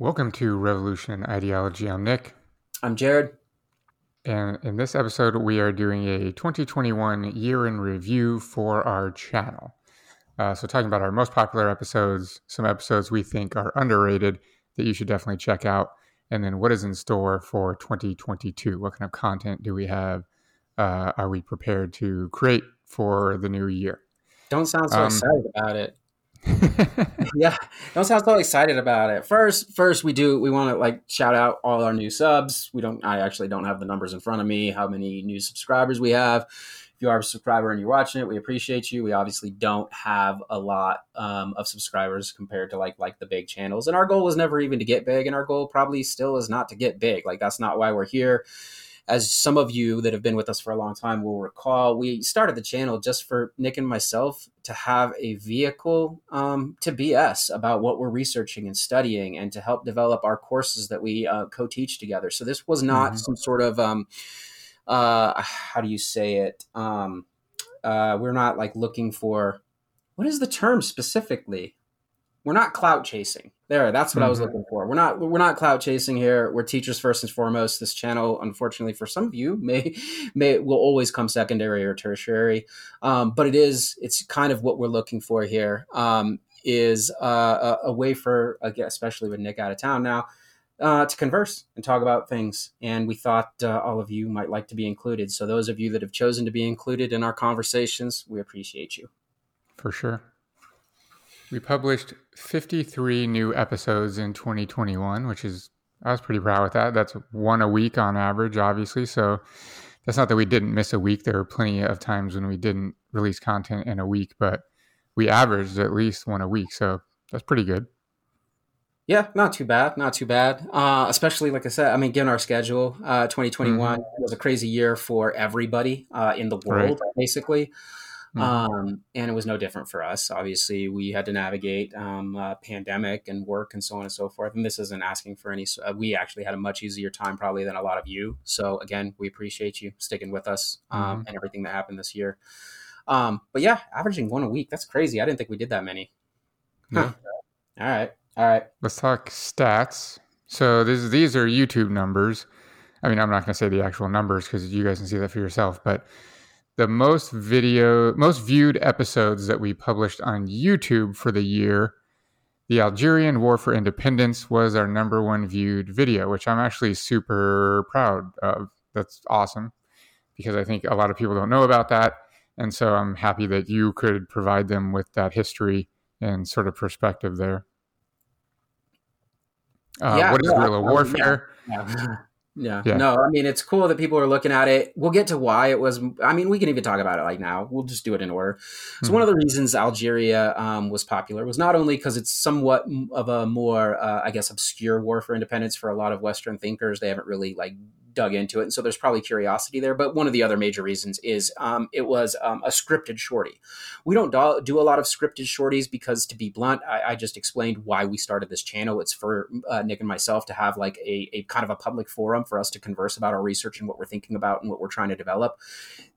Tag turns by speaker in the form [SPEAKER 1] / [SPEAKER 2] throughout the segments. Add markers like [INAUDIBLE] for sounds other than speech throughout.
[SPEAKER 1] Welcome to Revolution Ideology. I'm Nick.
[SPEAKER 2] I'm Jared.
[SPEAKER 1] And in this episode, we are doing a 2021 year in review for our channel. Uh, so, talking about our most popular episodes, some episodes we think are underrated that you should definitely check out, and then what is in store for 2022. What kind of content do we have? Uh, are we prepared to create for the new year?
[SPEAKER 2] Don't sound so um, excited about it. [LAUGHS] yeah, don't sound so excited about it. First, first we do we want to like shout out all our new subs. We don't. I actually don't have the numbers in front of me. How many new subscribers we have? If you are a subscriber and you're watching it, we appreciate you. We obviously don't have a lot um, of subscribers compared to like like the big channels. And our goal was never even to get big, and our goal probably still is not to get big. Like that's not why we're here as some of you that have been with us for a long time will recall, we started the channel just for Nick and myself to have a vehicle um, to BS about what we're researching and studying and to help develop our courses that we uh, co teach together. So this was not mm-hmm. some sort of, um, uh, how do you say it? Um, uh, we're not like looking for, what is the term specifically? We're not clout chasing. There, that's what mm-hmm. I was mm-hmm. looking for. We're not we're not clout chasing here. We're teachers first and foremost. This channel, unfortunately, for some of you, [LAUGHS] may may will always come secondary or tertiary, um, but it is it's kind of what we're looking for here. Um, is uh, a, a, way for especially with Nick out of town now uh, to converse and talk about things. And we thought uh, all of you might like to be included. So those of you that have chosen to be included in our conversations, we appreciate you.
[SPEAKER 1] For sure. We published 53 new episodes in 2021, which is, I was pretty proud with that. That's one a week on average, obviously. So that's not that we didn't miss a week. There were plenty of times when we didn't release content in a week, but we averaged at least one a week. So that's pretty good.
[SPEAKER 2] Yeah, not too bad. Not too bad. Uh, especially, like I said, I mean, given our schedule, uh, 2021 mm-hmm. was a crazy year for everybody uh, in the world, right. basically. Mm-hmm. Um, and it was no different for us. Obviously, we had to navigate um, pandemic and work and so on and so forth. And this isn't asking for any. Uh, we actually had a much easier time probably than a lot of you. So again, we appreciate you sticking with us um, mm-hmm. and everything that happened this year. Um, but yeah, averaging one a week. That's crazy. I didn't think we did that many. Huh. All right. All right.
[SPEAKER 1] Let's talk stats. So this, these are YouTube numbers. I mean, I'm not going to say the actual numbers because you guys can see that for yourself, but the most video, most viewed episodes that we published on YouTube for the year. The Algerian War for Independence was our number one viewed video, which I'm actually super proud of. That's awesome because I think a lot of people don't know about that. And so I'm happy that you could provide them with that history and sort of perspective there. Uh, yeah, what is guerrilla warfare?
[SPEAKER 2] Yeah, [LAUGHS] yeah. Yeah. No, I mean, it's cool that people are looking at it. We'll get to why it was. I mean, we can even talk about it like now. We'll just do it in order. So, mm-hmm. one of the reasons Algeria um, was popular was not only because it's somewhat of a more, uh, I guess, obscure war for independence for a lot of Western thinkers. They haven't really like dug into it, and so there's probably curiosity there. But one of the other major reasons is um, it was um, a scripted shorty. We don't do, do, a lot of scripted shorties because, to be blunt, I, I, just explained why we started this channel. It's for uh, Nick and myself to have like a, a kind of a public forum for us to converse about our research and what we're thinking about and what we're trying to develop.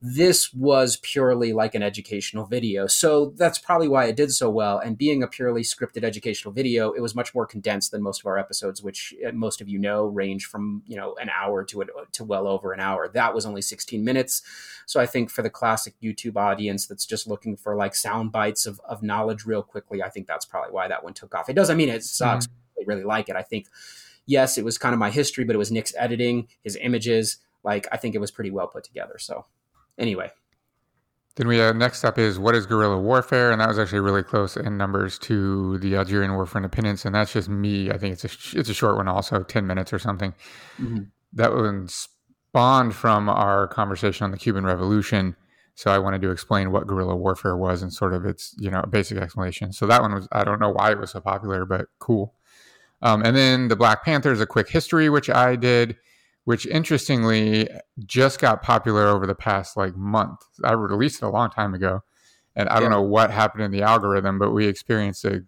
[SPEAKER 2] This was purely like an educational video, so that's probably why it did so well. And being a purely scripted educational video, it was much more condensed than most of our episodes, which uh, most of you know range from you know an hour to an to well over an hour. That was only 16 minutes. So I think for the classic YouTube audience that's just looking for like sound bites of, of knowledge real quickly, I think that's probably why that one took off. It doesn't mean it sucks. Mm-hmm. I really like it. I think, yes, it was kind of my history, but it was Nick's editing, his images. Like, I think it was pretty well put together. So, anyway.
[SPEAKER 1] Then we have next up is what is guerrilla warfare, and that was actually really close in numbers to the Algerian War for Independence, and that's just me. I think it's a it's a short one, also ten minutes or something. Mm-hmm that was spawned from our conversation on the Cuban Revolution. So I wanted to explain what guerrilla warfare was and sort of its, you know, basic explanation. So that one was, I don't know why it was so popular, but cool. Um, and then the Black Panthers, a quick history, which I did, which interestingly just got popular over the past like month. I released it a long time ago. And I yeah. don't know what happened in the algorithm, but we experienced a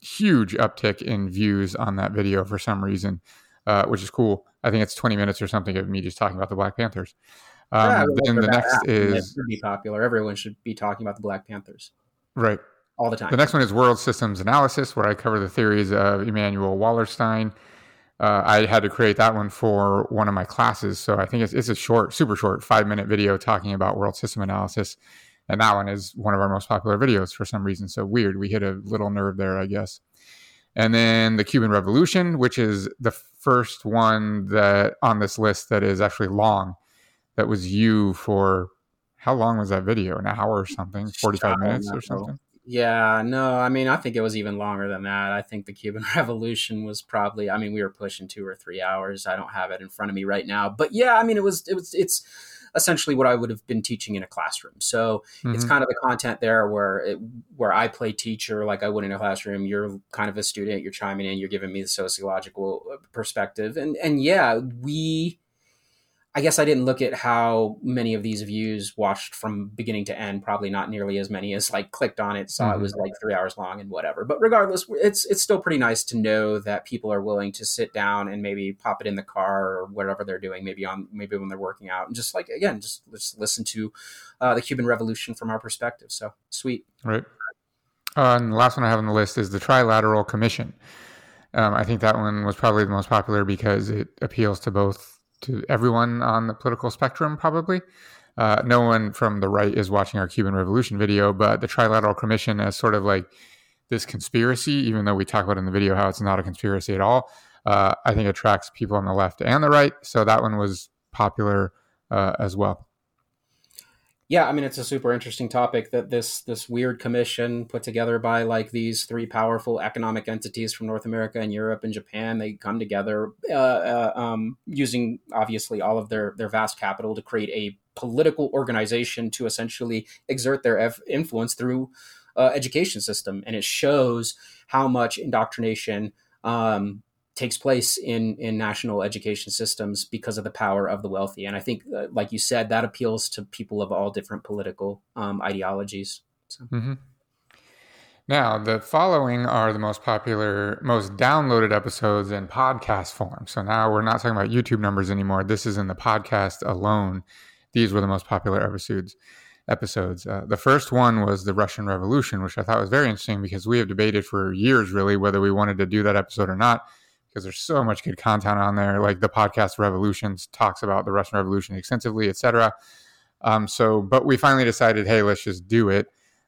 [SPEAKER 1] huge uptick in views on that video for some reason, uh, which is cool. I think it's 20 minutes or something of me just talking about the Black Panthers. Um, yeah, then the next is
[SPEAKER 2] should be popular. Everyone should be talking about the Black Panthers.
[SPEAKER 1] Right.
[SPEAKER 2] all the time.
[SPEAKER 1] The next one is World Systems Analysis, where I cover the theories of Immanuel Wallerstein. Uh, I had to create that one for one of my classes, so I think it's, it's a short, super short, five minute video talking about world system analysis, and that one is one of our most popular videos for some reason. So weird, we hit a little nerve there, I guess. And then the Cuban Revolution, which is the first one that on this list that is actually long. That was you for how long was that video? An hour or something? Forty five minutes or something?
[SPEAKER 2] Yeah, no, I mean, I think it was even longer than that. I think the Cuban [LAUGHS] Revolution was probably, I mean, we were pushing two or three hours. I don't have it in front of me right now, but yeah, I mean, it was, it was, it's essentially what I would have been teaching in a classroom. So mm-hmm. it's kind of the content there where, it, where I play teacher, like I would in a classroom. You're kind of a student, you're chiming in, you're giving me the sociological uh, perspective, and and yeah, we I guess I didn't look at how many of these views watched from beginning to end. Probably not nearly as many as like clicked on it, saw mm-hmm. it was like three hours long and whatever. But regardless, it's it's still pretty nice to know that people are willing to sit down and maybe pop it in the car or whatever they're doing, maybe on maybe when they're working out, and just like again, just just listen to uh, the Cuban Revolution from our perspective. So sweet,
[SPEAKER 1] right? Uh, and the last one I have on the list is the Trilateral Commission. Um, I think that one was probably the most popular because it appeals to both to everyone on the political spectrum, probably. Uh, no one from the right is watching our Cuban Revolution video, but the Trilateral Commission as sort of like this conspiracy, even though we talk about in the video how it's not a conspiracy at all, uh, I think attracts people on the left and the right. So that one was popular uh, as well
[SPEAKER 2] yeah, I mean it's a super interesting topic that this this weird commission put together by like these three powerful economic entities from North America and Europe and Japan. They come together uh, uh, um, using obviously all of their their vast capital to create a political organization to essentially exert their f- influence through uh, education system, and it shows how much indoctrination um, takes place in in national education systems because of the power of the wealthy and i think uh, like you said that appeals to people of all different political um, ideologies so. mm-hmm.
[SPEAKER 1] now the following are the most popular most downloaded episodes in podcast form so now we're not talking about youtube numbers anymore this is in the podcast alone these were the most popular episodes episodes. Uh, the first one was the Russian Revolution, which I thought was very interesting because we have debated for years, really, whether we wanted to do that episode or not because there's so much good content on there. Like the podcast Revolutions talks about the Russian Revolution extensively, etc. Um, so, but we finally decided, hey, let's just do it,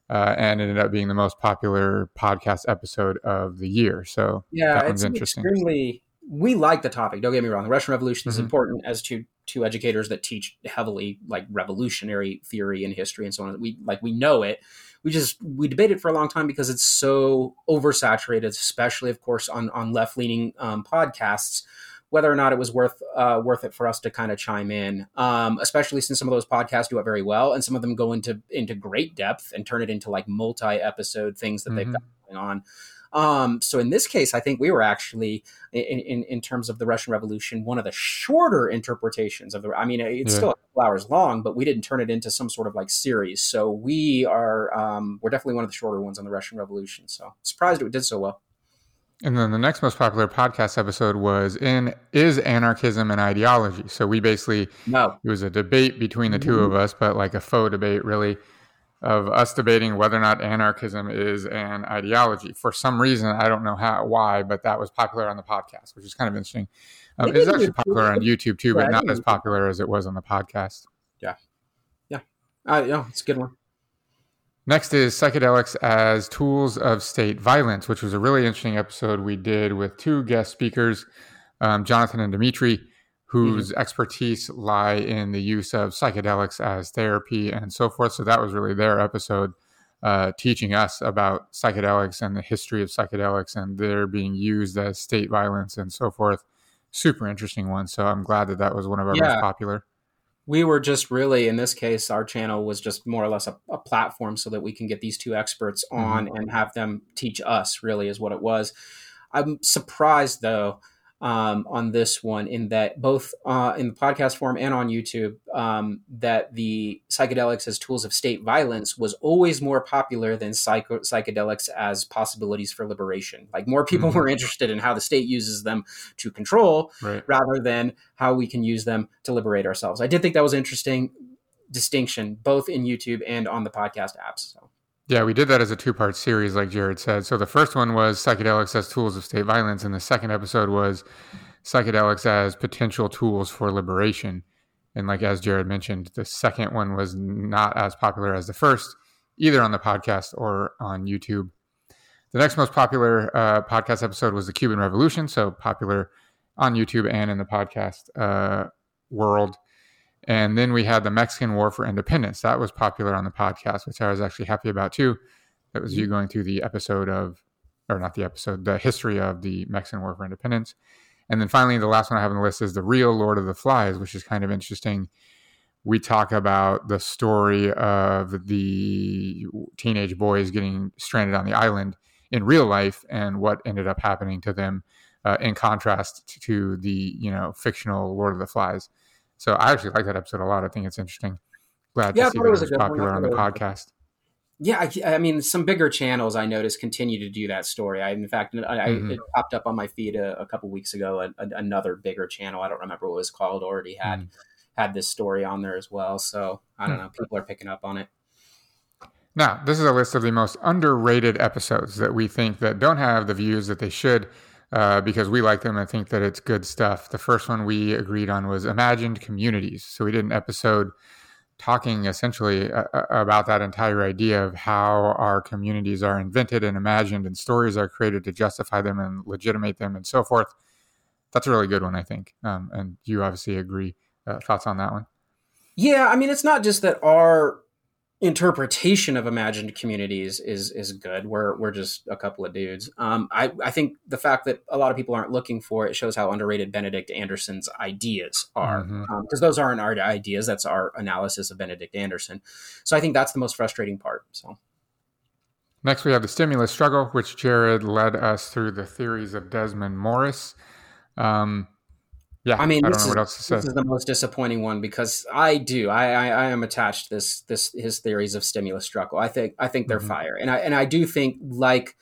[SPEAKER 1] uh, and it ended up being the most popular podcast episode of the year. So
[SPEAKER 2] yeah, that one's interesting. Extremely, we like the topic. Don't get me wrong. The Russian Revolution mm-hmm. is important as to to educators that teach heavily like revolutionary theory and history and so on. We like we know it we just we debated for a long time because it's so oversaturated, especially of course on on left leaning um, podcasts. Whether or not it was worth uh, worth it for us to kind of chime in, um, especially since some of those podcasts do it very well, and some of them go into into great depth and turn it into like multi episode things that mm-hmm. they've got going on. Um, so in this case, I think we were actually, in, in, in, terms of the Russian Revolution, one of the shorter interpretations of the. I mean, it's yeah. still a couple hours long, but we didn't turn it into some sort of like series. So we are, um, we're definitely one of the shorter ones on the Russian Revolution. So surprised it did so well.
[SPEAKER 1] And then the next most popular podcast episode was in is anarchism and ideology. So we basically
[SPEAKER 2] no,
[SPEAKER 1] it was a debate between the mm-hmm. two of us, but like a faux debate, really of us debating whether or not anarchism is an ideology. For some reason, I don't know how why, but that was popular on the podcast, which is kind of interesting. Um, it's actually popular on YouTube too, but not as popular as it was on the podcast.
[SPEAKER 2] Yeah, yeah, uh, yeah, it's a good one.
[SPEAKER 1] Next is psychedelics as tools of state violence, which was a really interesting episode we did with two guest speakers, um, Jonathan and Dimitri whose mm-hmm. expertise lie in the use of psychedelics as therapy and so forth. So that was really their episode uh, teaching us about psychedelics and the history of psychedelics and their being used as state violence and so forth. Super interesting one. So I'm glad that that was one of our yeah. most popular.
[SPEAKER 2] We were just really, in this case, our channel was just more or less a, a platform so that we can get these two experts on mm-hmm. and have them teach us, really, is what it was. I'm surprised, though, um, on this one in that both uh, in the podcast form and on YouTube um, that the psychedelics as tools of state violence was always more popular than psycho- psychedelics as possibilities for liberation. Like more people mm-hmm. were interested in how the state uses them to control right. rather than how we can use them to liberate ourselves. I did think that was interesting distinction both in YouTube and on the podcast apps. So.
[SPEAKER 1] Yeah, we did that as a two part series, like Jared said. So the first one was psychedelics as tools of state violence, and the second episode was psychedelics as potential tools for liberation. And like as Jared mentioned, the second one was not as popular as the first, either on the podcast or on YouTube. The next most popular uh, podcast episode was the Cuban Revolution, so popular on YouTube and in the podcast uh, world. And then we had the Mexican War for Independence. That was popular on the podcast, which I was actually happy about too. That was you mm-hmm. going through the episode of, or not the episode, the history of the Mexican War for Independence. And then finally, the last one I have on the list is the real Lord of the Flies, which is kind of interesting. We talk about the story of the teenage boys getting stranded on the island in real life and what ended up happening to them uh, in contrast to the you know fictional Lord of the Flies. So I actually like that episode a lot. I think it's interesting. Glad yeah, to see that it was, popular on the podcast.
[SPEAKER 2] Yeah, I, I, mean, some bigger channels I noticed continue to do that story. I, in fact, I, mm-hmm. it popped up on my feed a, a couple weeks ago. A, a, another bigger channel, I don't remember what it was called, already had mm. had this story on there as well. So I don't mm. know, people are picking up on it.
[SPEAKER 1] Now, this is a list of the most underrated episodes that we think that don't have the views that they should uh, because we like them and think that it's good stuff. The first one we agreed on was imagined communities. So we did an episode talking essentially uh, uh, about that entire idea of how our communities are invented and imagined and stories are created to justify them and legitimate them and so forth. That's a really good one, I think. Um, and you obviously agree. Uh, thoughts on that one?
[SPEAKER 2] Yeah, I mean, it's not just that our interpretation of imagined communities is is good. We're we're just a couple of dudes. Um, I I think the fact that a lot of people aren't looking for it shows how underrated Benedict Anderson's ideas are, because mm-hmm. um, those aren't our ideas. That's our analysis of Benedict Anderson. So I think that's the most frustrating part. So.
[SPEAKER 1] Next, we have the stimulus struggle, which Jared led us through the theories of Desmond Morris. Um, yeah,
[SPEAKER 2] I mean, I this, is, this is the most disappointing one because I do, I, I, I, am attached to this, this, his theories of stimulus struggle. I think, I think they're mm-hmm. fire, and I, and I do think like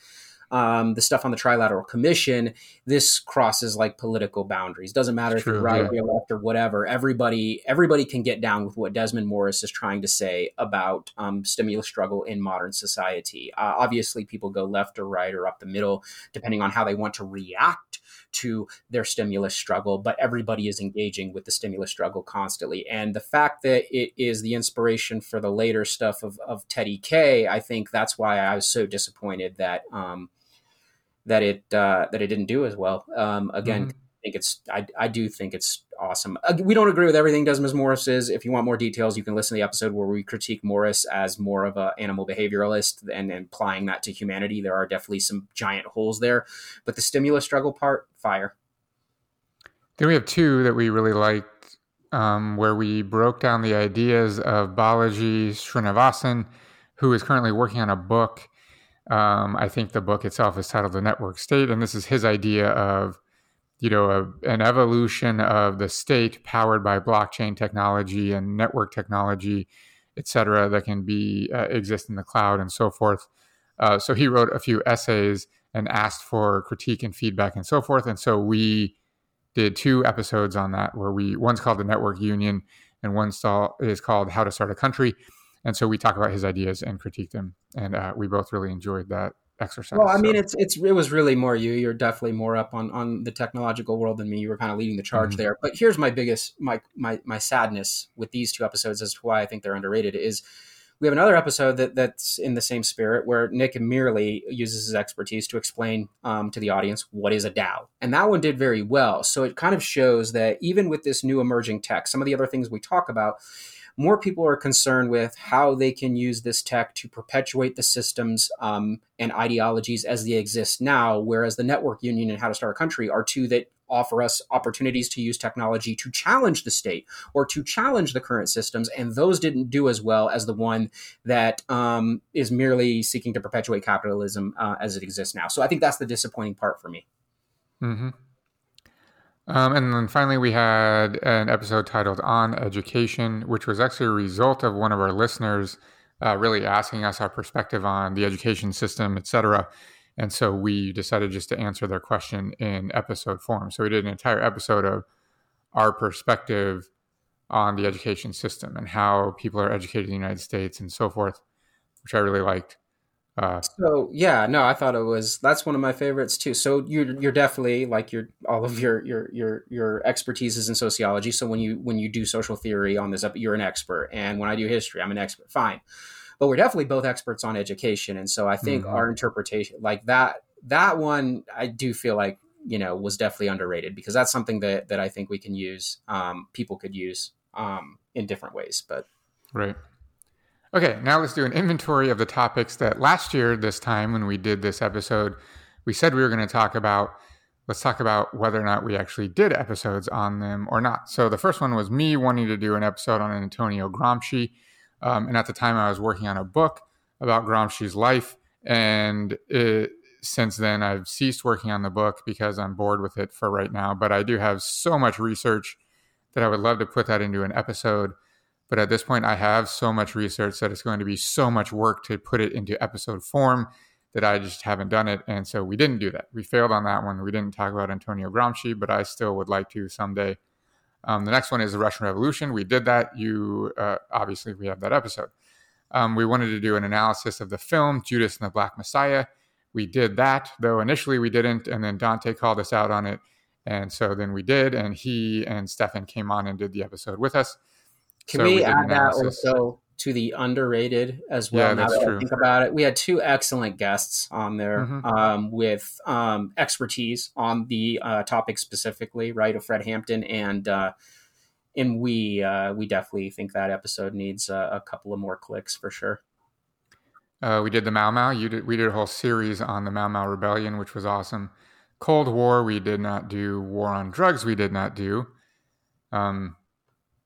[SPEAKER 2] um, the stuff on the Trilateral Commission, this crosses like political boundaries. Doesn't matter it's if you're right yeah. or left or whatever. Everybody, everybody can get down with what Desmond Morris is trying to say about um, stimulus struggle in modern society. Uh, obviously, people go left or right or up the middle, depending on how they want to react to their stimulus struggle. But everybody is engaging with the stimulus struggle constantly, and the fact that it is the inspiration for the later stuff of, of Teddy K, I think that's why I was so disappointed that. Um, that it uh, that it didn't do as well. Um, again, mm-hmm. I think it's I, I do think it's awesome. Uh, we don't agree with everything Desmond Morris is. If you want more details, you can listen to the episode where we critique Morris as more of an animal behavioralist and, and applying that to humanity. There are definitely some giant holes there, but the stimulus struggle part, fire.
[SPEAKER 1] Then we have two that we really liked, um, where we broke down the ideas of Balaji Srinivasan, who is currently working on a book um, I think the book itself is titled "The Network State," and this is his idea of, you know, a, an evolution of the state powered by blockchain technology and network technology, et cetera, that can be uh, exist in the cloud and so forth. Uh, so he wrote a few essays and asked for critique and feedback and so forth. And so we did two episodes on that, where we one's called the Network Union and one is called How to Start a Country and so we talk about his ideas and critique them, and uh, we both really enjoyed that exercise.
[SPEAKER 2] Well, I so. mean, it's it's it was really more you. You're definitely more up on on the technological world than me. You were kind of leading the charge mm-hmm. there. But here's my biggest my my my sadness with these two episodes as to why I think they're underrated is we have another episode that that's in the same spirit where Nick merely uses his expertise to explain um, to the audience what is a DAO, and that one did very well. So it kind of shows that even with this new emerging tech, some of the other things we talk about more people are concerned with how they can use this tech to perpetuate the systems um, and ideologies as they exist now, whereas the network union and how to start a country are two that offer us opportunities to use technology to challenge the state or to challenge the current systems. And those didn't do as well as the one that um, is merely seeking to perpetuate capitalism uh, as it exists now. So I think that's the disappointing part for me.
[SPEAKER 1] Mm-hmm. Um, and then finally, we had an episode titled On Education, which was actually a result of one of our listeners uh, really asking us our perspective on the education system, et cetera. And so we decided just to answer their question in episode form. So we did an entire episode of our perspective on the education system and how people are educated in the United States and so forth, which I really liked.
[SPEAKER 2] Uh, so yeah, no, I thought it was that's one of my favorites too. So you're you're definitely like your all of your your your your expertise is in sociology. So when you when you do social theory on this, you're an expert, and when I do history, I'm an expert. Fine, but we're definitely both experts on education, and so I think mm-hmm. our interpretation, like that that one, I do feel like you know was definitely underrated because that's something that that I think we can use, um, people could use um, in different ways, but
[SPEAKER 1] right. Okay, now let's do an inventory of the topics that last year, this time when we did this episode, we said we were going to talk about. Let's talk about whether or not we actually did episodes on them or not. So the first one was me wanting to do an episode on Antonio Gramsci. Um, and at the time, I was working on a book about Gramsci's life. And it, since then, I've ceased working on the book because I'm bored with it for right now. But I do have so much research that I would love to put that into an episode. But at this point, I have so much research that it's going to be so much work to put it into episode form that I just haven't done it. And so we didn't do that. We failed on that one. We didn't talk about Antonio Gramsci, but I still would like to someday. Um, the next one is the Russian Revolution. We did that. You uh, obviously we have that episode. Um, we wanted to do an analysis of the film Judas and the Black Messiah. We did that, though initially we didn't, and then Dante called us out on it, and so then we did, and he and Stefan came on and did the episode with us.
[SPEAKER 2] Can so we, we add that also to the underrated as well?
[SPEAKER 1] Yeah, now that
[SPEAKER 2] true. I think about it, we had two excellent guests on there mm-hmm. um, with um, expertise on the uh, topic specifically, right? Of Fred Hampton and. Uh, and we uh, we definitely think that episode needs a, a couple of more clicks for sure.
[SPEAKER 1] Uh, we did the Mau Mau. You did. We did a whole series on the Mau Mau Rebellion, which was awesome. Cold War. We did not do. War on Drugs. We did not do. Um,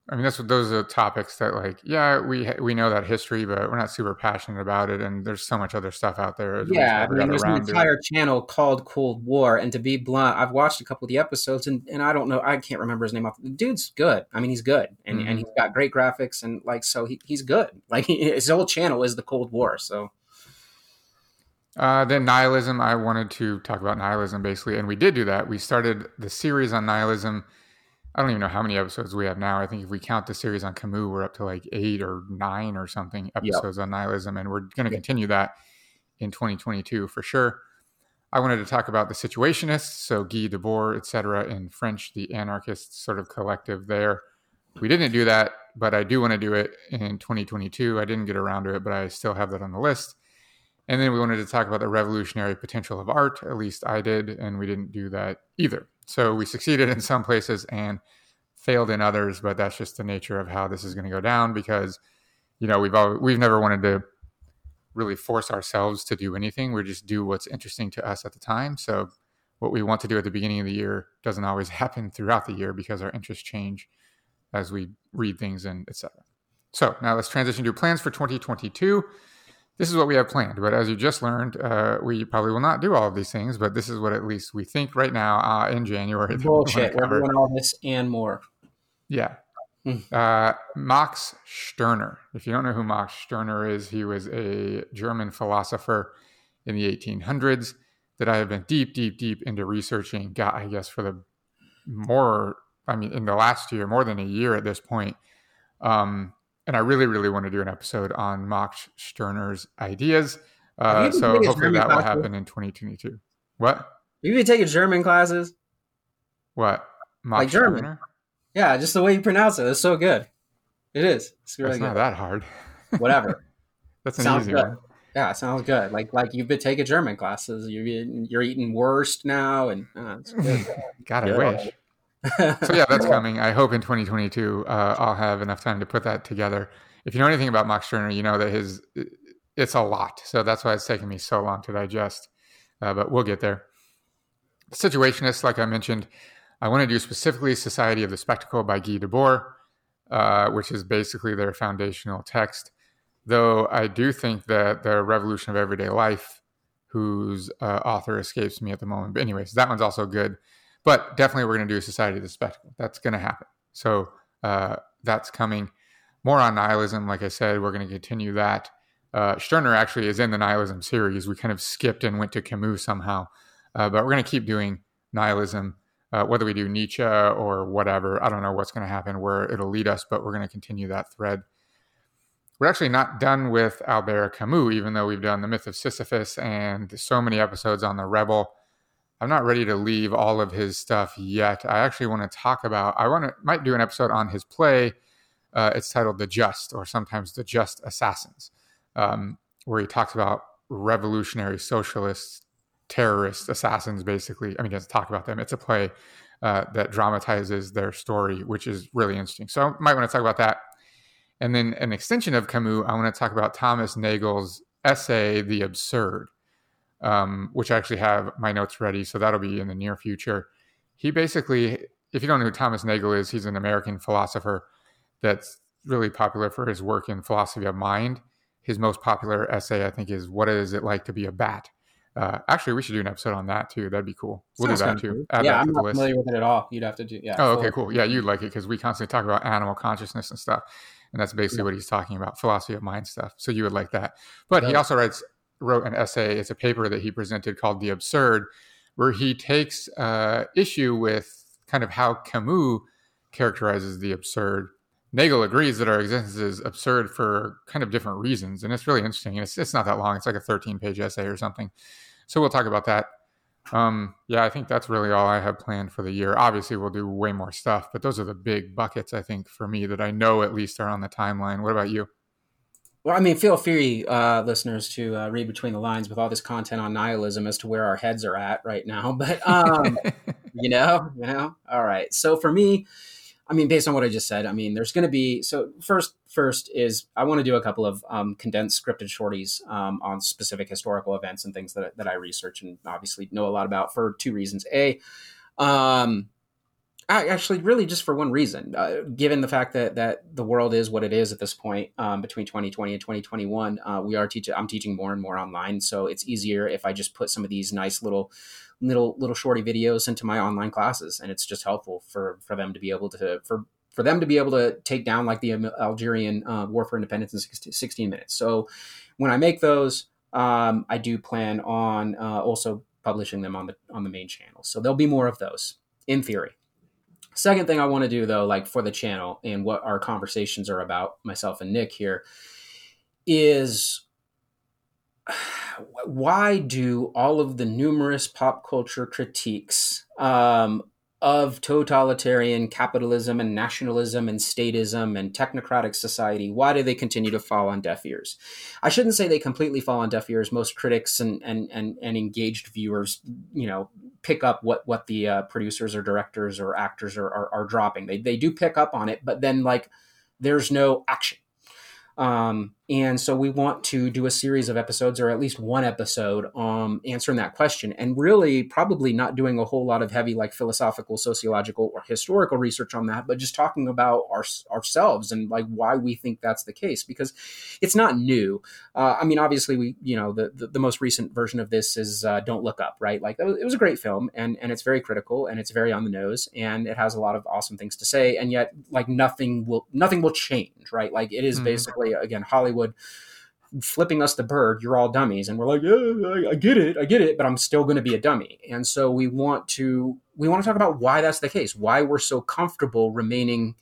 [SPEAKER 1] I mean, that's what those are topics that, like, yeah, we we know that history, but we're not super passionate about it. And there's so much other stuff out there.
[SPEAKER 2] Yeah, I mean, there's an entire channel called Cold War. And to be blunt, I've watched a couple of the episodes, and, and I don't know, I can't remember his name off. The dude's good. I mean, he's good, and mm-hmm. and he's got great graphics, and like, so he, he's good. Like [LAUGHS] his whole channel is the Cold War. So.
[SPEAKER 1] Uh, then nihilism. I wanted to talk about nihilism basically, and we did do that. We started the series on nihilism I don't even know how many episodes we have now. I think if we count the series on Camus, we're up to like eight or nine or something episodes yep. on nihilism, and we're going to yep. continue that in 2022 for sure. I wanted to talk about the Situationists, so Guy Debord, etc. In French, the anarchist sort of collective there. We didn't do that, but I do want to do it in 2022. I didn't get around to it, but I still have that on the list. And then we wanted to talk about the revolutionary potential of art. At least I did, and we didn't do that either. So we succeeded in some places and failed in others, but that's just the nature of how this is going to go down because you know we've always, we've never wanted to really force ourselves to do anything. We just do what's interesting to us at the time. So what we want to do at the beginning of the year doesn't always [LAUGHS] happen throughout the year because our interests change as we read things and etc. So now let's transition to plans for 2022 this is what we have planned. But as you just learned, uh, we probably will not do all of these things. But this is what at least we think right now uh, in January. [LAUGHS]
[SPEAKER 2] Bullshit. We're doing all this and more.
[SPEAKER 1] Yeah. Hmm. Uh, Max Stirner. If you don't know who Max Stirner is, he was a German philosopher in the 1800s that I have been deep, deep, deep into researching. Got, I guess, for the more, I mean, in the last year, more than a year at this point. Um, and I really, really want to do an episode on Max Stirner's ideas. Uh, so hopefully that will happen in 2022. What?
[SPEAKER 2] You've been taking German classes.
[SPEAKER 1] What?
[SPEAKER 2] Max like German. Stirner? Yeah, just the way you pronounce it. It's so good. It is.
[SPEAKER 1] It's really That's good. not that hard.
[SPEAKER 2] Whatever. [LAUGHS]
[SPEAKER 1] That's an sounds easy
[SPEAKER 2] good.
[SPEAKER 1] one.
[SPEAKER 2] Yeah, it sounds good. Like like you've been taking German classes. You're eating, you're eating Wurst now, and uh.
[SPEAKER 1] God, [LAUGHS] I wish so yeah, that's coming. I hope in 2022 uh, I'll have enough time to put that together. If you know anything about Max Stirner, you know that his it's a lot. So that's why it's taken me so long to digest. Uh, but we'll get there. Situationists, like I mentioned, I want to do specifically Society of the Spectacle by Guy Debord, uh, which is basically their foundational text. Though I do think that the Revolution of Everyday Life, whose uh, author escapes me at the moment, but anyways, that one's also good. But definitely, we're going to do Society of the Spectacle. That's going to happen. So uh, that's coming. More on nihilism. Like I said, we're going to continue that. Uh, Stirner actually is in the nihilism series. We kind of skipped and went to Camus somehow, uh, but we're going to keep doing nihilism. Uh, whether we do Nietzsche or whatever, I don't know what's going to happen, where it'll lead us, but we're going to continue that thread. we're actually not done with Albert Camus, even though we've done the Myth of Sisyphus and so many episodes on the Rebel. I'm not ready to leave all of his stuff yet. I actually want to talk about. I want to might do an episode on his play. Uh, it's titled "The Just," or sometimes "The Just Assassins," um, where he talks about revolutionary socialists, terrorists, assassins. Basically, I mean, he doesn't talk about them. It's a play uh, that dramatizes their story, which is really interesting. So, I might want to talk about that and then an extension of Camus, I want to talk about Thomas Nagel's essay, The Absurd, um, which I actually have my notes ready. So that'll be in the near future. He basically, if you don't know who Thomas Nagel is, he's an American philosopher that's really popular for his work in philosophy of mind. His most popular essay, I think, is What Is It Like to Be a Bat? Uh, actually, we should do an episode on that too. That'd be cool. We'll Sounds
[SPEAKER 2] do that too. Add yeah, that I'm not familiar with it at all. You'd have to do. Yeah.
[SPEAKER 1] Oh, okay, cool. Yeah, you'd like it because we constantly talk about animal consciousness and stuff and that's basically yeah. what he's talking about philosophy of mind stuff so you would like that but yeah. he also writes wrote an essay it's a paper that he presented called the absurd where he takes uh, issue with kind of how camus characterizes the absurd nagel agrees that our existence is absurd for kind of different reasons and it's really interesting it's, it's not that long it's like a 13 page essay or something so we'll talk about that um, yeah, I think that's really all I have planned for the year. Obviously, we'll do way more stuff, but those are the big buckets I think for me that I know at least are on the timeline. What about you?
[SPEAKER 2] Well, I mean, feel free, uh, listeners, to uh, read between the lines with all this content on nihilism as to where our heads are at right now. [LAUGHS] But um, [LAUGHS] you know, you know, all right. So for me, I mean, based on what I just said, I mean, there's going to be so first. First is I want to do a couple of um, condensed scripted shorties um, on specific historical events and things that that I research and obviously know a lot about for two reasons. A, um, actually really just for one reason, uh, given the fact that that the world is what it is at this point um, between 2020 and 2021, uh, we are teaching. I'm teaching more and more online, so it's easier if I just put some of these nice little little little shorty videos into my online classes, and it's just helpful for for them to be able to for for them to be able to take down like the Algerian uh, War for Independence in 16 minutes. So when I make those, um, I do plan on uh, also publishing them on the on the main channel. So there'll be more of those in theory. Second thing I want to do though, like for the channel and what our conversations are about, myself and Nick here, is [SIGHS] why do all of the numerous pop culture critiques um, of totalitarian capitalism and nationalism and statism and technocratic society why do they continue to fall on deaf ears? I shouldn't say they completely fall on deaf ears. Most critics and and and, and engaged viewers you know pick up what what the uh, producers or directors or actors are, are, are dropping. They, they do pick up on it but then like there's no action. Um, and so we want to do a series of episodes, or at least one episode, um, answering that question, and really probably not doing a whole lot of heavy, like philosophical, sociological, or historical research on that, but just talking about our, ourselves and like why we think that's the case, because it's not new. Uh, I mean, obviously, we, you know, the, the, the most recent version of this is uh, Don't Look Up, right? Like it was a great film, and and it's very critical, and it's very on the nose, and it has a lot of awesome things to say, and yet like nothing will nothing will change, right? Like it is mm-hmm. basically again Hollywood Hollywood flipping us the bird, you're all dummies. And we're like, yeah, I, I get it, I get it, but I'm still going to be a dummy. And so we want to we want to talk about why that's the case, why we're so comfortable remaining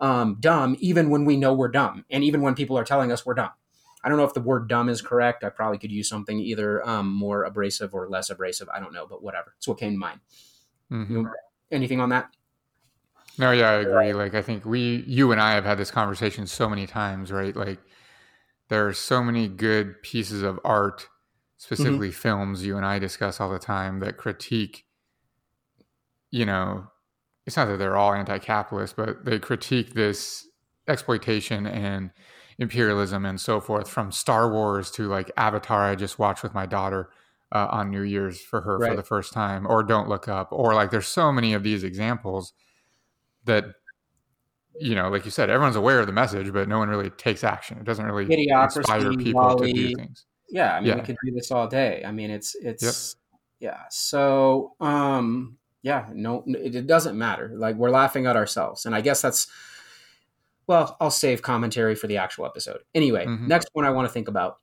[SPEAKER 2] um, dumb, even when we know we're dumb, and even when people are telling us we're dumb. I don't know if the word dumb is correct. I probably could use something either um, more abrasive or less abrasive. I don't know, but whatever. It's what came to mind. Mm-hmm. Anything on that?
[SPEAKER 1] No, yeah, I agree. Like, I think we, you and I have had this conversation so many times, right? Like, there are so many good pieces of art, specifically mm-hmm. films you and I discuss all the time that critique, you know, it's not that they're all anti capitalist, but they critique this exploitation and imperialism and so forth from Star Wars to like Avatar, I just watched with my daughter. Uh, on New Year's for her right. for the first time, or Don't Look Up, or like there's so many of these examples that you know, like you said, everyone's aware of the message, but no one really takes action. It doesn't really Idiocracy, inspire people WALL-E. to do things.
[SPEAKER 2] Yeah, I mean, yeah. we could do this all day. I mean, it's it's yep. yeah. So, um, yeah, no, it, it doesn't matter. Like we're laughing at ourselves, and I guess that's well, I'll save commentary for the actual episode. Anyway, mm-hmm. next one I want to think about.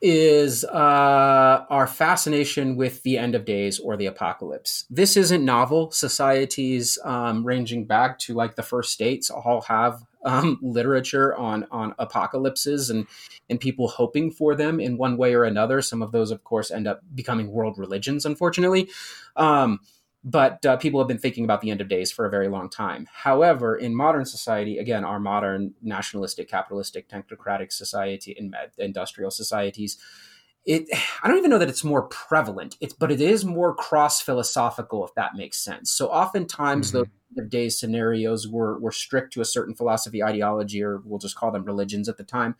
[SPEAKER 2] Is uh, our fascination with the end of days or the apocalypse. This isn't novel. Societies um, ranging back to like the first states all have um, literature on on apocalypses and and people hoping for them in one way or another. Some of those, of course, end up becoming world religions, unfortunately. Um, but uh, people have been thinking about the end of days for a very long time. However, in modern society, again, our modern nationalistic, capitalistic, technocratic society and industrial societies, it I don't even know that it's more prevalent. It's but it is more cross philosophical, if that makes sense. So oftentimes mm-hmm. those of days scenarios were were strict to a certain philosophy, ideology, or we'll just call them religions at the time.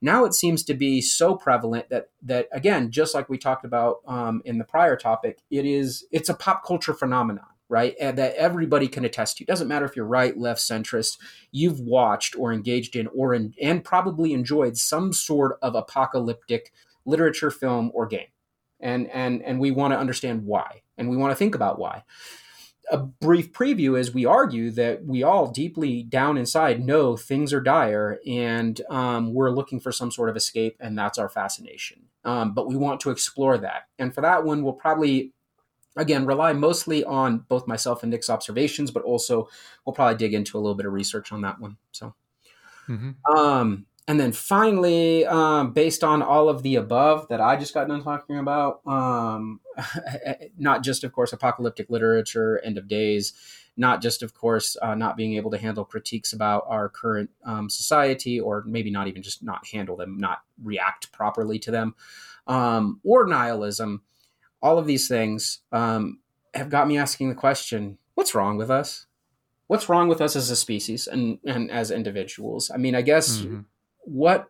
[SPEAKER 2] Now it seems to be so prevalent that that again, just like we talked about um, in the prior topic, it is it's a pop culture phenomenon right? And that everybody can attest to. It doesn't matter if you're right, left, centrist. You've watched or engaged in or in, and probably enjoyed some sort of apocalyptic literature, film, or game. And and and we want to understand why, and we want to think about why a brief preview is we argue that we all deeply down inside know things are dire and um, we're looking for some sort of escape and that's our fascination um, but we want to explore that and for that one we'll probably again rely mostly on both myself and nick's observations but also we'll probably dig into a little bit of research on that one so mm-hmm. um, and then finally, um, based on all of the above that I just got done talking about, um, [LAUGHS] not just, of course, apocalyptic literature, end of days, not just, of course, uh, not being able to handle critiques about our current um, society, or maybe not even just not handle them, not react properly to them, um, or nihilism, all of these things um, have got me asking the question what's wrong with us? What's wrong with us as a species and, and as individuals? I mean, I guess. Mm-hmm what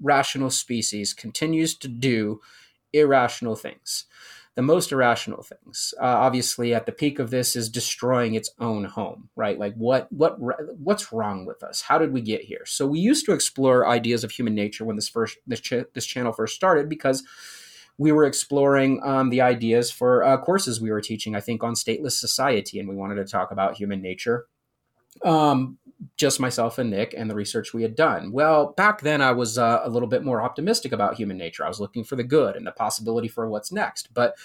[SPEAKER 2] rational species continues to do irrational things the most irrational things. Uh, obviously at the peak of this is destroying its own home right? Like what what what's wrong with us? How did we get here? So we used to explore ideas of human nature when this first this, ch- this channel first started because we were exploring um, the ideas for uh, courses we were teaching i think on stateless society and we wanted to talk about human nature. Um, just myself and Nick and the research we had done. Well, back then I was uh, a little bit more optimistic about human nature. I was looking for the good and the possibility for what's next. But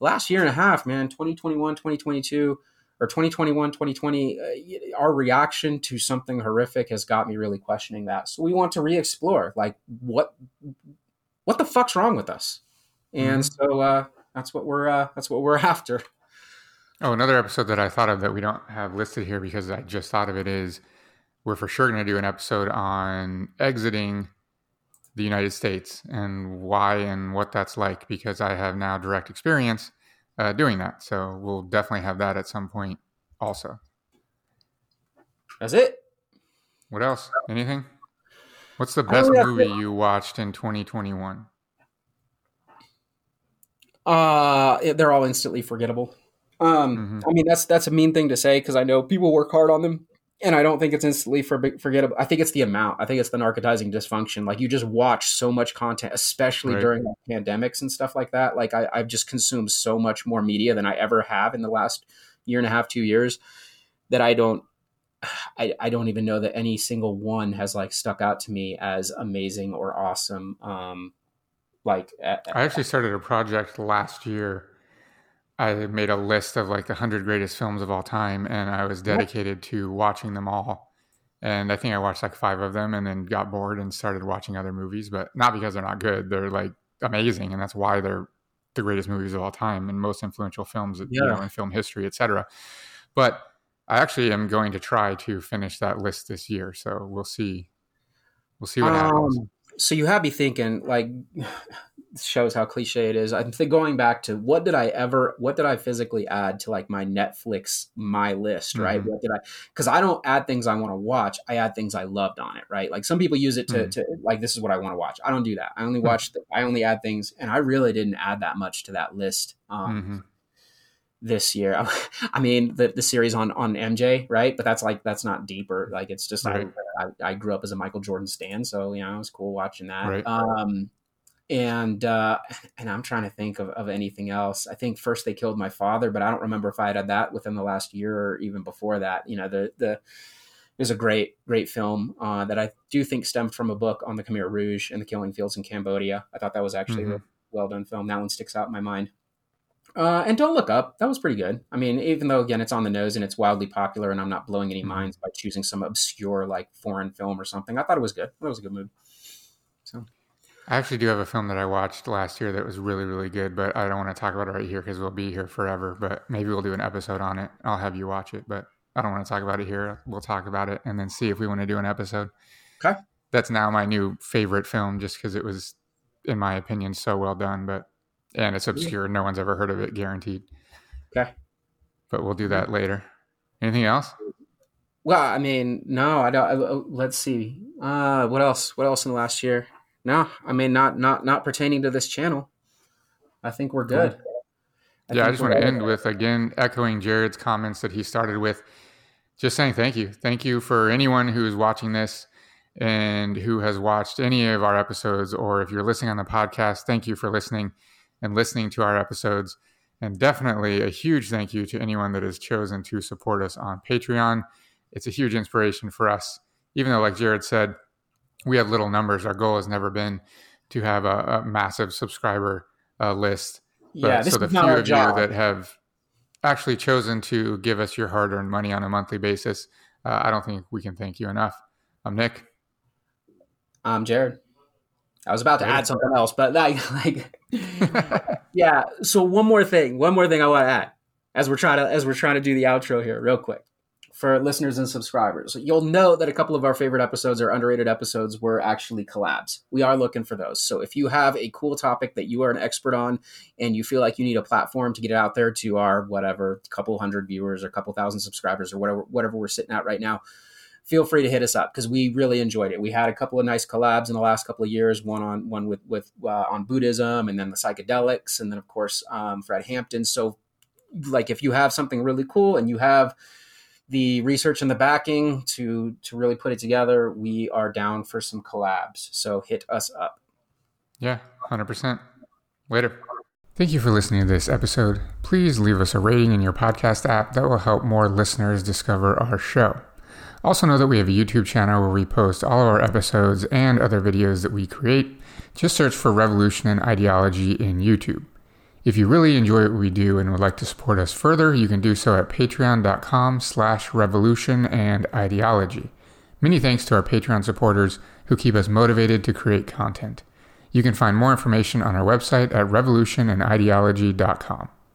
[SPEAKER 2] last year and a half, man, 2021, 2022, or 2021, 2020, uh, our reaction to something horrific has got me really questioning that. So we want to re-explore, like what, what the fuck's wrong with us? And mm-hmm. so uh, that's what we're uh, that's what we're [LAUGHS] after.
[SPEAKER 1] Oh, another episode that I thought of that we don't have listed here because I just thought of it is we're for sure going to do an episode on exiting the United States and why and what that's like because I have now direct experience uh, doing that. So we'll definitely have that at some point also.
[SPEAKER 2] That's it.
[SPEAKER 1] What else? Anything? What's the best movie you watched in 2021?
[SPEAKER 2] Uh, they're all instantly forgettable. Um, mm-hmm. I mean that's that's a mean thing to say because I know people work hard on them and I don't think it's instantly for, forgettable. I think it's the amount. I think it's the narcotizing dysfunction. Like you just watch so much content, especially right. during pandemics and stuff like that. Like I, I've just consumed so much more media than I ever have in the last year and a half, two years, that I don't. [SIGHS] I, I don't even know that any single one has like stuck out to me as amazing or awesome. Um, like
[SPEAKER 1] I actually started a project last year I made a list of like the 100 greatest films of all time, and I was dedicated to watching them all. And I think I watched like five of them and then got bored and started watching other movies, but not because they're not good. They're like amazing, and that's why they're the greatest movies of all time and most influential films yeah. you know, in film history, etc. But I actually am going to try to finish that list this year, so we'll see. We'll see what um, happens.
[SPEAKER 2] So you have me thinking, like, shows how cliche it is. I'm think going back to what did I ever, what did I physically add to like my Netflix my list, right? Mm-hmm. What did I? Because I don't add things I want to watch. I add things I loved on it, right? Like some people use it to, mm-hmm. to like this is what I want to watch. I don't do that. I only mm-hmm. watch. The, I only add things, and I really didn't add that much to that list. Um, mm-hmm. This year. [LAUGHS] I mean, the, the series on on MJ, right? But that's like that's not deeper. Like it's just right. I, I, I grew up as a Michael Jordan stan, so you know it was cool watching that. Right. Um, and uh, and I'm trying to think of, of anything else. I think first they killed my father, but I don't remember if I had had that within the last year or even before that. You know, the the is a great, great film uh, that I do think stemmed from a book on the Khmer Rouge and the killing fields in Cambodia. I thought that was actually mm-hmm. a well done film. That one sticks out in my mind. Uh, and Don't Look Up, that was pretty good. I mean, even though, again, it's on the nose and it's wildly popular, and I'm not blowing any mm-hmm. minds by choosing some obscure, like, foreign film or something, I thought it was good. That was a good movie. So.
[SPEAKER 1] I actually do have a film that I watched last year that was really, really good, but I don't want to talk about it right here because we'll be here forever. But maybe we'll do an episode on it. I'll have you watch it, but I don't want to talk about it here. We'll talk about it and then see if we want to do an episode.
[SPEAKER 2] Okay.
[SPEAKER 1] That's now my new favorite film just because it was, in my opinion, so well done. But and it's obscure. No one's ever heard of it, guaranteed.
[SPEAKER 2] Okay.
[SPEAKER 1] But we'll do that later. Anything else?
[SPEAKER 2] Well, I mean, no, I don't. Uh, let's see. Uh, what else? What else in the last year? No, I mean, not not not pertaining to this channel. I think we're good.
[SPEAKER 1] I yeah, I just want to end with again echoing Jared's comments that he started with, just saying thank you, thank you for anyone who is watching this and who has watched any of our episodes, or if you're listening on the podcast, thank you for listening and listening to our episodes. And definitely a huge thank you to anyone that has chosen to support us on Patreon. It's a huge inspiration for us. Even though, like Jared said, we have little numbers, our goal has never been to have a, a massive subscriber uh, list.
[SPEAKER 2] But, yeah, this
[SPEAKER 1] so the few of job. you that have actually chosen to give us your hard-earned money on a monthly basis, uh, I don't think we can thank you enough. I'm Nick.
[SPEAKER 2] I'm Jared. I was about to add something else, but [LAUGHS] like, like [LAUGHS] yeah. So one more thing, one more thing I want to add as we're trying to as we're trying to do the outro here, real quick for listeners and subscribers. You'll know that a couple of our favorite episodes or underrated episodes were actually collabs. We are looking for those. So if you have a cool topic that you are an expert on and you feel like you need a platform to get it out there to our whatever couple hundred viewers or couple thousand subscribers or whatever whatever we're sitting at right now, feel free to hit us up because we really enjoyed it. We had a couple of nice collabs in the last couple of years. One on one with with uh, on Buddhism, and then the psychedelics, and then of course um, Fred Hampton. So, like, if you have something really cool and you have the research and the backing to to really put it together, we are down for some collabs. So hit us up.
[SPEAKER 1] Yeah, hundred percent. Later. Thank you for listening to this episode. Please leave us a rating in your podcast app that will help more listeners discover our show. Also, know that we have a YouTube channel where we post all of our episodes and other videos that we create. Just search for Revolution and Ideology in YouTube. If you really enjoy what we do and would like to support us further, you can do so at patreon.com slash revolution and ideology. Many thanks to our Patreon supporters who keep us motivated to create content. You can find more information on our website at revolutionandideology.com.